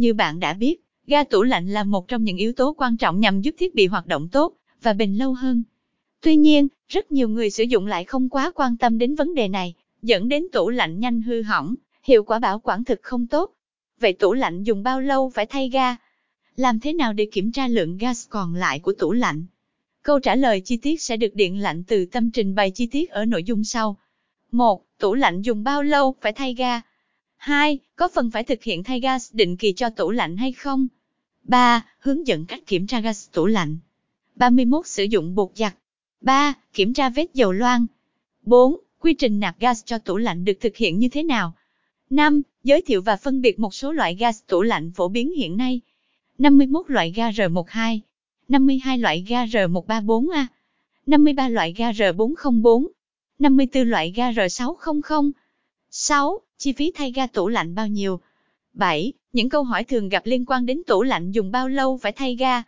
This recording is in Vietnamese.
Như bạn đã biết, ga tủ lạnh là một trong những yếu tố quan trọng nhằm giúp thiết bị hoạt động tốt và bền lâu hơn. Tuy nhiên, rất nhiều người sử dụng lại không quá quan tâm đến vấn đề này, dẫn đến tủ lạnh nhanh hư hỏng, hiệu quả bảo quản thực không tốt. Vậy tủ lạnh dùng bao lâu phải thay ga? Làm thế nào để kiểm tra lượng gas còn lại của tủ lạnh? Câu trả lời chi tiết sẽ được điện lạnh từ tâm trình bày chi tiết ở nội dung sau. 1. Tủ lạnh dùng bao lâu phải thay ga? 2. Có phần phải thực hiện thay gas định kỳ cho tủ lạnh hay không? 3. Hướng dẫn cách kiểm tra gas tủ lạnh. 31. Sử dụng bột giặt. 3. Kiểm tra vết dầu loang. 4. Quy trình nạp gas cho tủ lạnh được thực hiện như thế nào? 5. Giới thiệu và phân biệt một số loại gas tủ lạnh phổ biến hiện nay. 51 loại ga R12, 52 loại ga R134A, 53 loại ga R404, 54 loại ga R600. 6. Chi phí thay ga tủ lạnh bao nhiêu? 7. Những câu hỏi thường gặp liên quan đến tủ lạnh dùng bao lâu phải thay ga?